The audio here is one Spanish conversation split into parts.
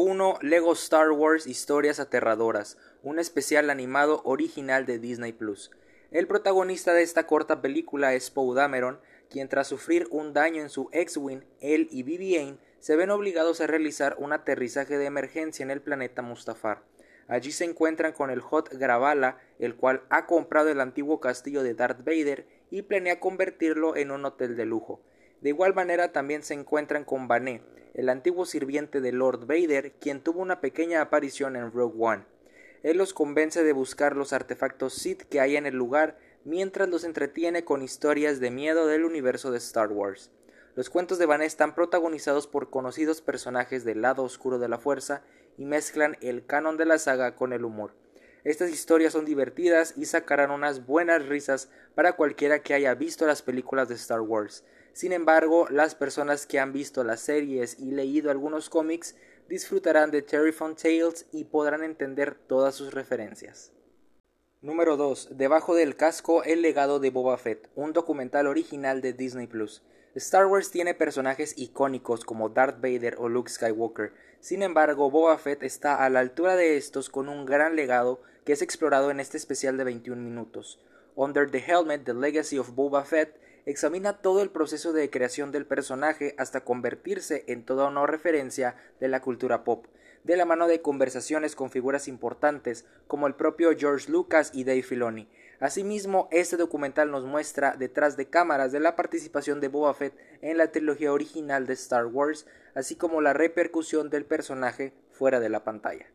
1. Lego Star Wars Historias Aterradoras, un especial animado original de Disney Plus. El protagonista de esta corta película es Poe Dameron, quien tras sufrir un daño en su X-Wing, él y BB-8 se ven obligados a realizar un aterrizaje de emergencia en el planeta Mustafar. Allí se encuentran con el Hot Gravala, el cual ha comprado el antiguo castillo de Darth Vader y planea convertirlo en un hotel de lujo. De igual manera también se encuentran con Bané, el antiguo sirviente de Lord Vader, quien tuvo una pequeña aparición en Rogue One. Él los convence de buscar los artefactos Sith que hay en el lugar mientras los entretiene con historias de miedo del universo de Star Wars. Los cuentos de Bané están protagonizados por conocidos personajes del lado oscuro de la fuerza y mezclan el canon de la saga con el humor. Estas historias son divertidas y sacarán unas buenas risas para cualquiera que haya visto las películas de Star Wars. Sin embargo, las personas que han visto las series y leído algunos cómics disfrutarán de Terrifying Tales y podrán entender todas sus referencias. Número 2. Debajo del casco, el legado de Boba Fett, un documental original de Disney Plus. Star Wars tiene personajes icónicos como Darth Vader o Luke Skywalker. Sin embargo, Boba Fett está a la altura de estos con un gran legado que es explorado en este especial de 21 minutos. Under the Helmet, The Legacy of Boba Fett examina todo el proceso de creación del personaje hasta convertirse en toda una referencia de la cultura pop, de la mano de conversaciones con figuras importantes como el propio George Lucas y Dave Filoni. Asimismo, este documental nos muestra detrás de cámaras de la participación de Boba Fett en la trilogía original de Star Wars, así como la repercusión del personaje fuera de la pantalla.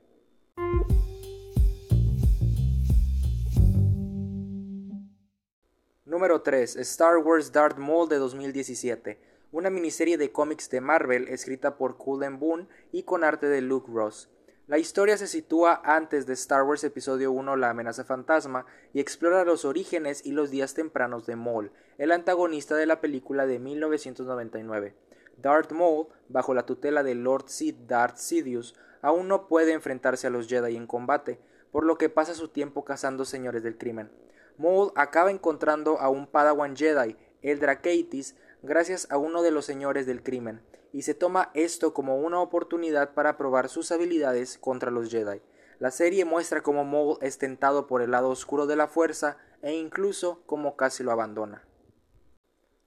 Número 3. Star Wars Darth Maul de 2017. Una miniserie de cómics de Marvel escrita por Cullen Boone y con arte de Luke Ross. La historia se sitúa antes de Star Wars Episodio 1 La amenaza fantasma y explora los orígenes y los días tempranos de Maul, el antagonista de la película de 1999. Darth Maul, bajo la tutela de Lord Sith Darth Sidious, aún no puede enfrentarse a los Jedi en combate, por lo que pasa su tiempo cazando señores del crimen. Maul acaba encontrando a un Padawan Jedi, Eldra Keitis, gracias a uno de los señores del crimen, y se toma esto como una oportunidad para probar sus habilidades contra los Jedi. La serie muestra cómo Maul es tentado por el lado oscuro de la fuerza e incluso cómo casi lo abandona.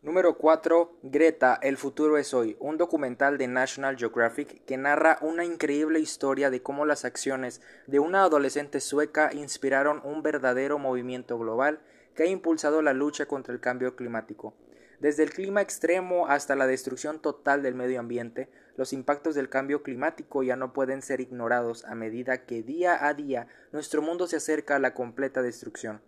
Número 4. Greta, El futuro es hoy, un documental de National Geographic que narra una increíble historia de cómo las acciones de una adolescente sueca inspiraron un verdadero movimiento global que ha impulsado la lucha contra el cambio climático. Desde el clima extremo hasta la destrucción total del medio ambiente, los impactos del cambio climático ya no pueden ser ignorados a medida que día a día nuestro mundo se acerca a la completa destrucción.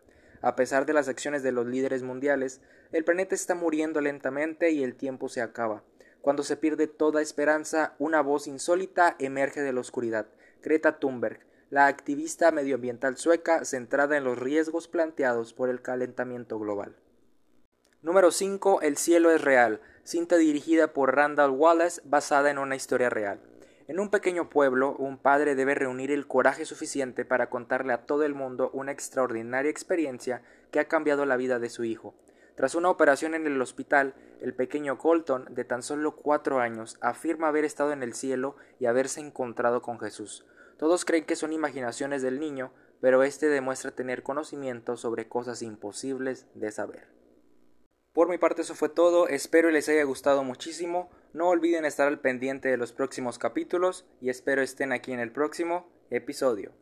A pesar de las acciones de los líderes mundiales, el planeta está muriendo lentamente y el tiempo se acaba. Cuando se pierde toda esperanza, una voz insólita emerge de la oscuridad. Greta Thunberg, la activista medioambiental sueca centrada en los riesgos planteados por el calentamiento global. Número 5. El cielo es real, cinta dirigida por Randall Wallace basada en una historia real. En un pequeño pueblo, un padre debe reunir el coraje suficiente para contarle a todo el mundo una extraordinaria experiencia que ha cambiado la vida de su hijo. Tras una operación en el hospital, el pequeño Colton, de tan solo cuatro años, afirma haber estado en el cielo y haberse encontrado con Jesús. Todos creen que son imaginaciones del niño, pero éste demuestra tener conocimiento sobre cosas imposibles de saber. Por mi parte eso fue todo, espero les haya gustado muchísimo, no olviden estar al pendiente de los próximos capítulos y espero estén aquí en el próximo episodio.